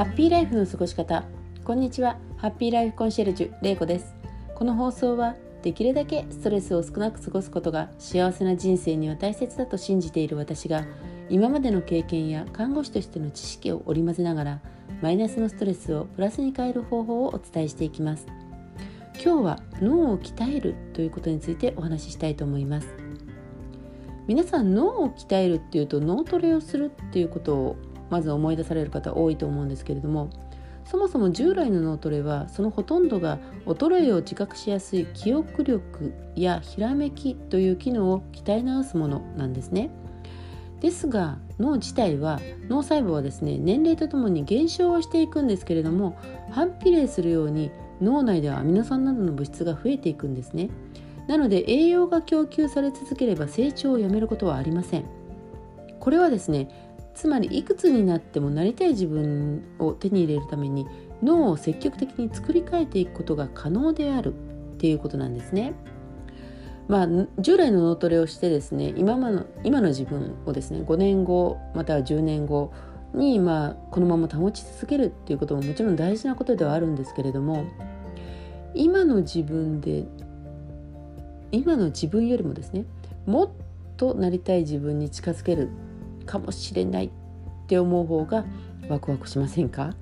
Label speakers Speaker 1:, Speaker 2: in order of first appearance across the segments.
Speaker 1: ハッピーライフの過ごし方。こんにちは。ハッピーライフコンシェルジュれいこです。この放送はできるだけストレスを少なく過ごすことが幸せな人生には大切だと信じている私が今までの経験や看護師としての知識を織り交ぜながらマイナスのストレスをプラスに変える方法をお伝えしていきます。今日は脳を鍛えるということについてお話ししたいと思います。皆さん脳を鍛えるっていうと脳トレをするっていうことをまず思い出される方多いと思うんですけれどもそもそも従来の脳トレはそのほとんどが衰えを自覚しやすい記憶力やひらめきという機能を鍛え直すものなんですね。ですが脳自体は脳細胞はですね年齢とともに減少はしていくんですけれども反比例するように脳内ではアミノ酸などの物質が増えていくんですね。なので栄養が供給され続ければ成長をやめることはありません。これはですねつまりいくつになってもなりたい自分を手に入れるために脳を積極的に作り変えていくことが可能であるっていうことなんですね。まあ、従来の脳トレをしてですね今の今の自分をですね5年後または10年後に、まあ、このまま保ち続けるっていうことももちろん大事なことではあるんですけれども今の自分で今の自分よりもですねもっとなりたい自分に近づけるかもしれないって思う方がワクワクしませんか？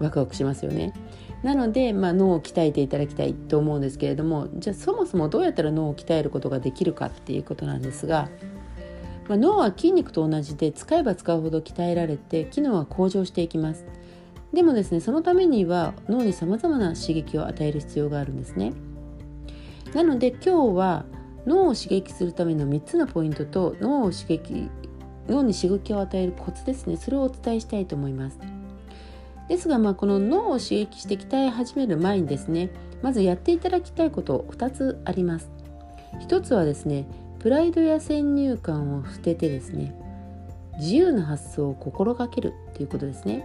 Speaker 1: ワクワクしますよね。なので、まあ、脳を鍛えていただきたいと思うんですけれどもじゃあそもそもどうやったら脳を鍛えることができるかっていうことなんですが、まあ、脳は筋肉と同じで使えば使うほど鍛えられて機能は向上していきます。でもですねそのためには脳にさまざまな刺激を与える必要があるんですね。なので今日は脳を刺激するための3つのポイントと脳を刺激脳に刺激を与えるコツですね。それをお伝えしたいと思います。ですがまあこの脳を刺激して鍛え始める前にですねまずやっていただきたいこと2つあります。1つはですねプライドや先入観を捨ててですね自由な発想を心がけるということですね。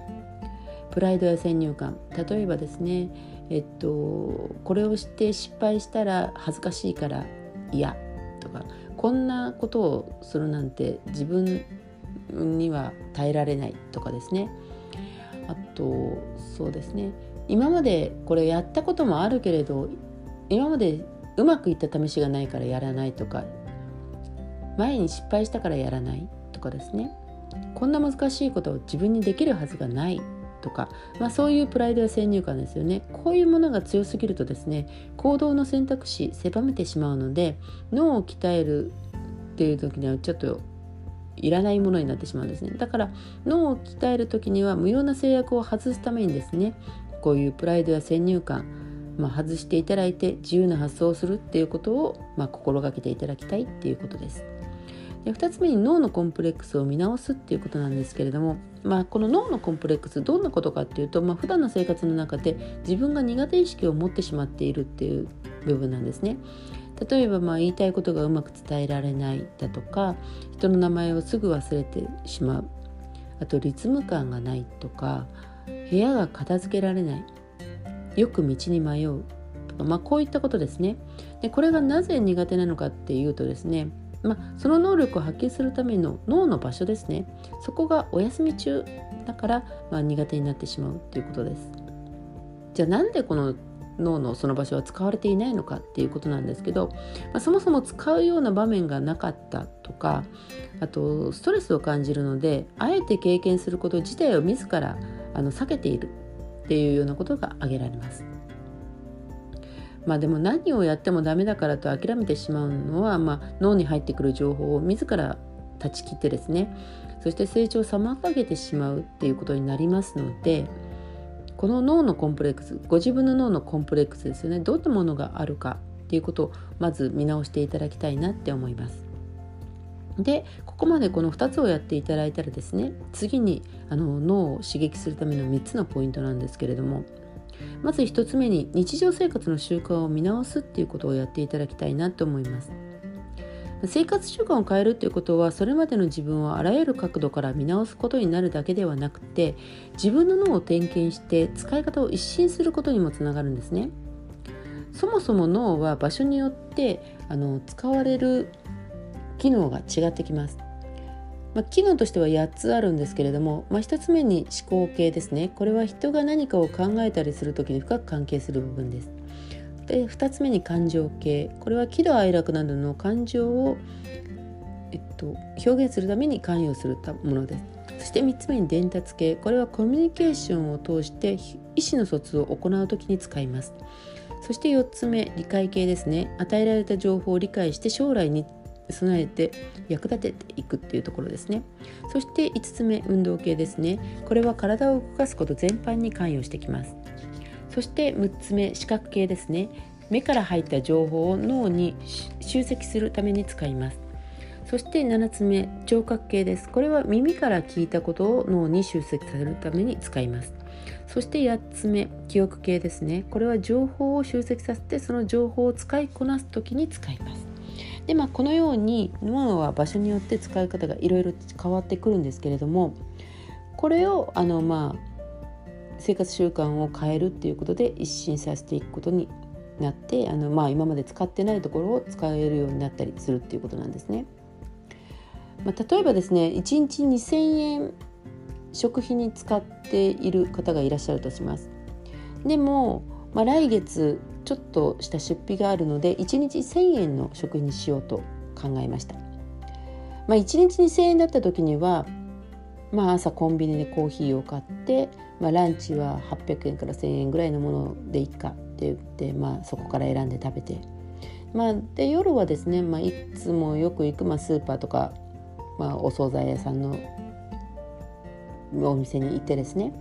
Speaker 1: プライドや先入観。例えばですねえっとこれをして失敗したら恥ずかしいから嫌とかこんなことをするなんて自分には耐えられないとかですね。あとそうですね。今までこれやったこともあるけれど今までうまくいった試しがないからやらないとか前に失敗したからやらないとかですね。こんな難しいことを自分にできるはずがないとか、まあ、そういうプライドや先入観ですよねこういうものが強すぎるとですね行動の選択肢狭めてしまうので脳を鍛えるっていう時にはちょっといらないものになってしまうんですねだから脳を鍛える時には無用な制約を外すためにですねこういうプライドや先入観まあ、外していただいて自由な発想をするっていうことを、まあ、心がけていただきたいっていうことです。で2つ目に脳のコンプレックスを見直すっていうことなんですけれども、まあ、この脳のコンプレックスどんなことかっていうと、まあ、普段の生活の中で自分が苦手意識を持ってしまっているっていう部分なんですね。例えばまあ言いたいことがうまく伝えられないだとか人の名前をすぐ忘れてしまう。あとリズム感がないとか部屋が片付けられない。よく道に迷うとか、まあ、こういったことですね。でこれがなぜ苦手なのかっていうとですねまあ、その能力を発揮するための脳の場所ですねそこがお休み中だから、まあ、苦手になってしまうということですじゃあなんでこの脳のその場所は使われていないのかっていうことなんですけど、まあ、そもそも使うような場面がなかったとかあとストレスを感じるのであえて経験すること自体を自らあの避けているっていうようなことが挙げられます。まあでも何をやってもダメだからと諦めてしまうのは、まあ、脳に入ってくる情報を自ら断ち切ってですねそして成長を妨げてしまうっていうことになりますのでこの脳のコンプレックスご自分の脳のコンプレックスですよねどんなものがあるかっていうことをまず見直していただきたいなって思います。でここまでこの2つをやっていただいたらですね次にあの脳を刺激するための3つのポイントなんですけれどもまず1つ目に日常生活の習慣を見直すっていうことをやっていただきたいなと思います。生活習慣を変えるということはそれまでの自分をあらゆる角度から見直すことになるだけではなくて自分の脳を点検して使い方を一新することにもつながるんですね。そもそも脳は場所によってあの使われる機能が違ってきます。まあ、機能としては8つあるんですけれども、まあ、1つ目に思考系ですねこれは人が何かを考えたりする時に深く関係する部分です。で2つ目に感情系これは喜怒哀楽などの感情を、えっと、表現するために関与するものです。そして3つ目に伝達系これはコミュニケーションを通して意思の疎通を行う時に使います。そして4つ目理解系ですね与えられた情報を理解して将来に備えて役立てていくっていうところですね。そして5つ目運動系ですね。これは体を動かすこと全般に関与してきます。そして6つ目視覚系ですね。目から入った情報を脳に集積するために使います。そして7つ目聴覚系です。これは耳から聞いたことを脳に集積させるために使います。そして8つ目記憶系ですね。これは情報を集積させてその情報を使いこなす時に使います。でまあこのように脳は場所によって使い方がいろいろ変わってくるんですけれどもこれをあのまあ生活習慣を変えるっていうことで一新させていくことになってあの、まあ、今まで使ってないところを使えるようになったりするっていうことなんですね。まあ、例えばですね1日2,000円食費に使っている方がいらっしゃるとします。でも、まあ、来月ちょっとした出費があるので1日1,000円の食費にしようと考えました。まあ、1日2,000円だった時には、まあ、朝コンビニでコーヒーを買って、まあ、ランチは800円から1,000円ぐらいのものでいいかって言って、まあ、そこから選んで食べて、まあ、で夜はですね、まあ、いつもよく行く、まあ、スーパーとか、まあ、お惣菜屋さんのお店に行ってですね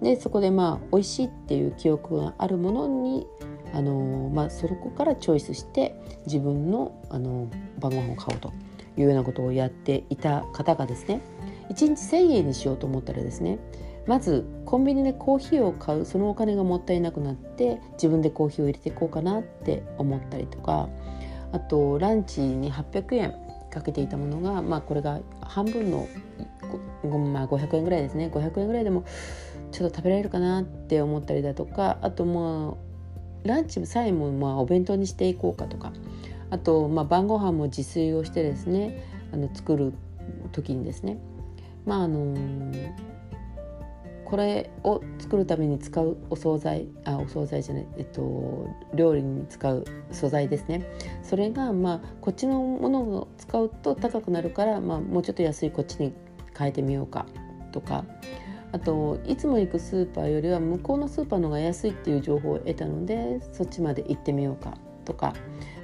Speaker 1: でそこでまあ美味しいっていう記憶があるものにあのまあ、そこからチョイスして自分のあの晩ご飯を買おうというようなことをやっていた方がですね1日1,000円にしようと思ったらですねまずコンビニでコーヒーを買うそのお金がもったいなくなって自分でコーヒーを入れていこうかなって思ったりとかあとランチに800円かけていたものが、まあ、これが半分の、まあ、500円ぐらいですね。500円ぐらいでもちょっと食べられるかなって思ったりだとかあともうランチさえもまあお弁当にしていこうかとか。あとまあ晩ご飯も自炊をしてですねあの作る時にですね。まああのこれを作るために使うお惣菜あお惣菜じゃないえっと料理に使う素材ですね。それがまあこっちのものを使うと高くなるから、まあ、もうちょっと安いこっちに変えてみようかとか。あといつも行くスーパーよりは向こうのスーパーの方が安いっていう情報を得たのでそっちまで行ってみようかとか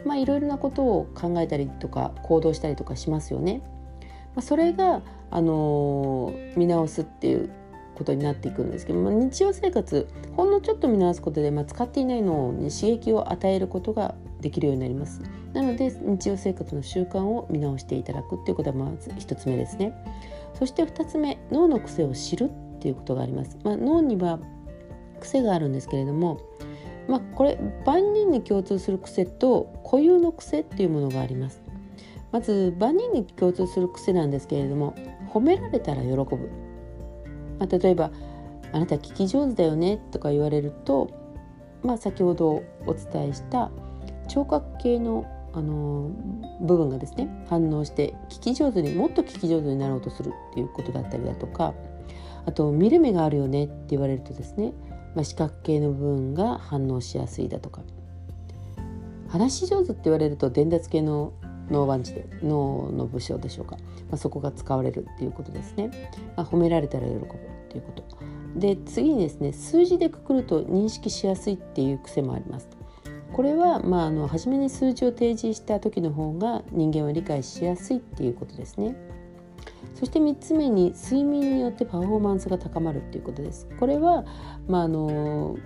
Speaker 1: まあいろいろなことを考えたりとか行動したりとかしますよね。まあ、それが、あの、見直すっていうことになっていくんですけども日常生活ほんのちょっと見直すことで、まあ、使っていないのに刺激を与えることができるようになります。なので日常生活の習慣を見直していただくっていうことはまず1つ目ですね。そして2つ目脳の癖を知るっていうことがあります、まあ、脳には癖があるんですけれどもまあ、これ万人に共通する癖と固有の癖っていうものがあります。まず万人に共通する癖なんですけれども褒められたら喜ぶ。まあ、例えば「あなた聞き上手だよね」とか言われると、まあ、先ほどお伝えした聴覚系のあの部分がですね反応して聞き上手にもっと聞き上手になろうとするっていうことだったりだとかあと見る目があるよねって言われるとですね、まあ、視覚系の部分が反応しやすいだとか。話し上手って言われると伝達系の脳番地で脳の部署でしょうか、まあ、そこが使われるっていうことですね、まあ、褒められたら喜ぶっていうこと。で次にですね数字でくくると認識しやすいっていう癖もあります。これは、まあ、あの初めに数字を提示した時の方が人間は理解しやすいっていうことですね。そして3つ目に睡眠によってパフォーマンスが高まるっていうことですこれは、まあ、あの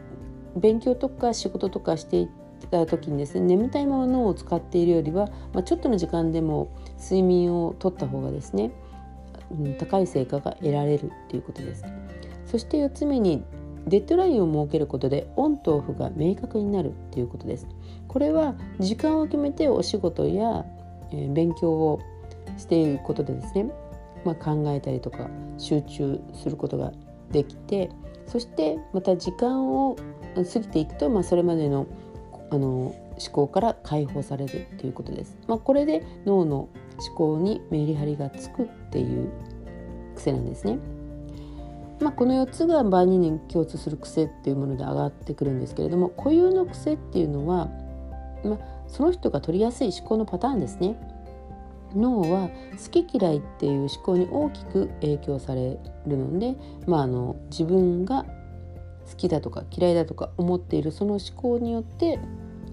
Speaker 1: 勉強とか仕事とかしていた時にですね眠たいまま脳を使っているよりは、まあ、ちょっとの時間でも睡眠をとった方がですね、うん、高い成果が得られるっていうことです。そして4つ目にデッドラインを設けることでオンとオフが明確になるっていうことです。これは時間を決めてお仕事や、勉強をしていることでですね、まあ、考えたりとか集中することができてそしてまた時間を過ぎていくと、まあ、それまでのあの思考から解放されるっていうことです。まあ、これで脳の思考にメリハリがつくっていう癖なんですね。まあ、この4つが万人に共通する癖っていうもので上がってくるんですけれども固有の癖っていうのは、まあ、その人が取りやすい思考のパターンですね。脳は好き嫌いっていう思考に大きく影響されるので、まあ、あの自分が好きだとか嫌いだとか思っているその思考によって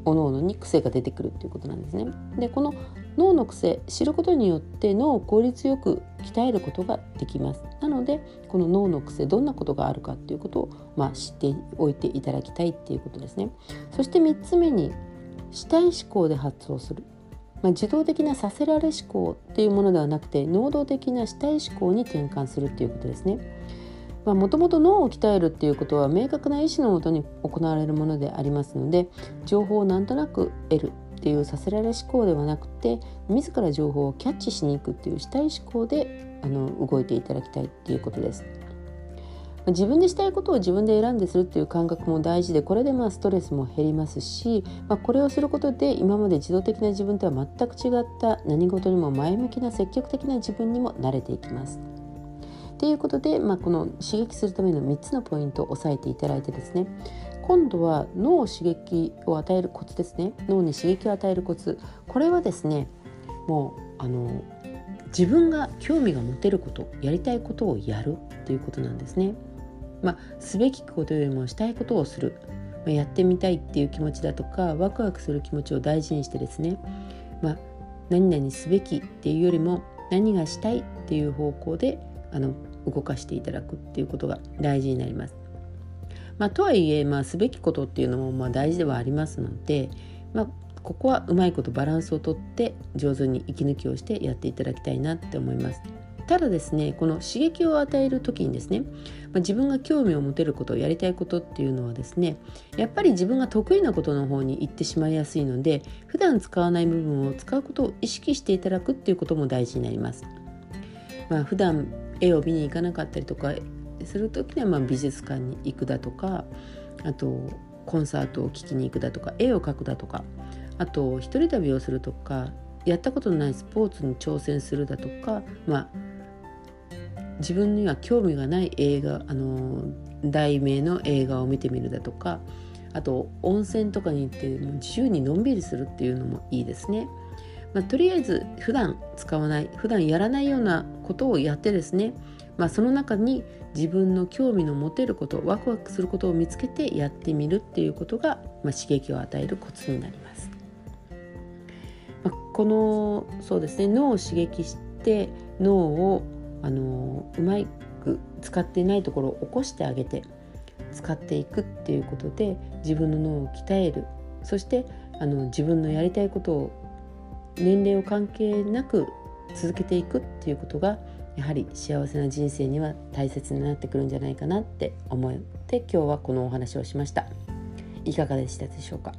Speaker 1: 各々に癖が出てくるっていうことなんですね。でこの脳の癖知ることによって脳を効率よく鍛えることができます。なのでこの脳の癖どんなことがあるかっていうことを、まあ、知っておいていただきたいっていうことですね。そして3つ目に主体思考で発想する。まあ、自動的なさせられ思考っていうものではなくて能動的な主体思考に転換するっていうことですね。もともと脳を鍛えるっていうことは明確な意思のもとに行われるものでありますので情報をなんとなく得るっていうさせられ思考ではなくて自ら情報をキャッチしに行くっていう主体思考であの動いていただきたいっていうことです。自分でしたいことを自分で選んでするっていう感覚も大事でこれでまあストレスも減りますし、まあ、これをすることで今まで自動的な自分とは全く違った何事にも前向きな積極的な自分にも慣れていきます。ということで、まあ、この刺激するための3つのポイントを押さえていただいてですね今度は脳を刺激を与えるコツですね脳に刺激を与えるコツこれはですねもうあの自分が興味が持てることやりたいことをやるということなんですね。まあ、すべきことよりもしたいことをする、まあ、やってみたいっていう気持ちだとかワクワクする気持ちを大事にしてですね、まあ、何々すべきっていうよりも何がしたいっていう方向であの動かしていただくっていうことが大事になります。まあ、とはいえ、まあ、すべきことっていうのもまあ大事ではありますので、まあ、ここはうまいことバランスをとって上手に息抜きをしてやっていただきたいなって思います。ただですねこの刺激を与える時にですね、まあ、自分が興味を持てることやりたいことっていうのはですねやっぱり自分が得意なことの方に行ってしまいやすいので普段使わない部分を使うことを意識していただくっていうことも大事になります。まあ、普段絵を見に行かなかったりとかする時にはま美術館に行くだとかあとコンサートを聴きに行くだとか絵を描くだとかあと一人旅をするとかやったことのないスポーツに挑戦するだとか、まあ、自分には興味がない映画あの題名の映画を見てみるだとかあと温泉とかに行ってもう自由にのんびりするっていうのもいいですね。まあ、とりあえず普段使わない普段やらないようなことをやってですね、まあ、その中に自分の興味の持てることワクワクすることを見つけてやってみるっていうことが、まあ、刺激を与えるコツになります。まあ、このそうですね脳を刺激して脳をあのうまく使っていないところを起こしてあげて使っていくっていうことで自分の脳を鍛える。そしてあの自分のやりたいことを年齢を関係なく続けていくっていうことがやはり幸せな人生には大切になってくるんじゃないかなって思って今日はこのお話をしました。いかがでしたでしょうか？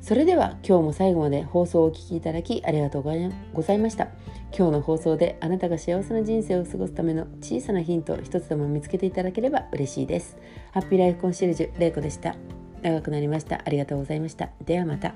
Speaker 1: それでは今日も最後まで放送をお聴きいただきありがとうございました。今日の放送であなたが幸せな人生を過ごすための小さなヒントを一つでも見つけていただければ嬉しいです。ハッピーライフコンシェルジュれいこでした。長くなりました。ありがとうございました。ではまた。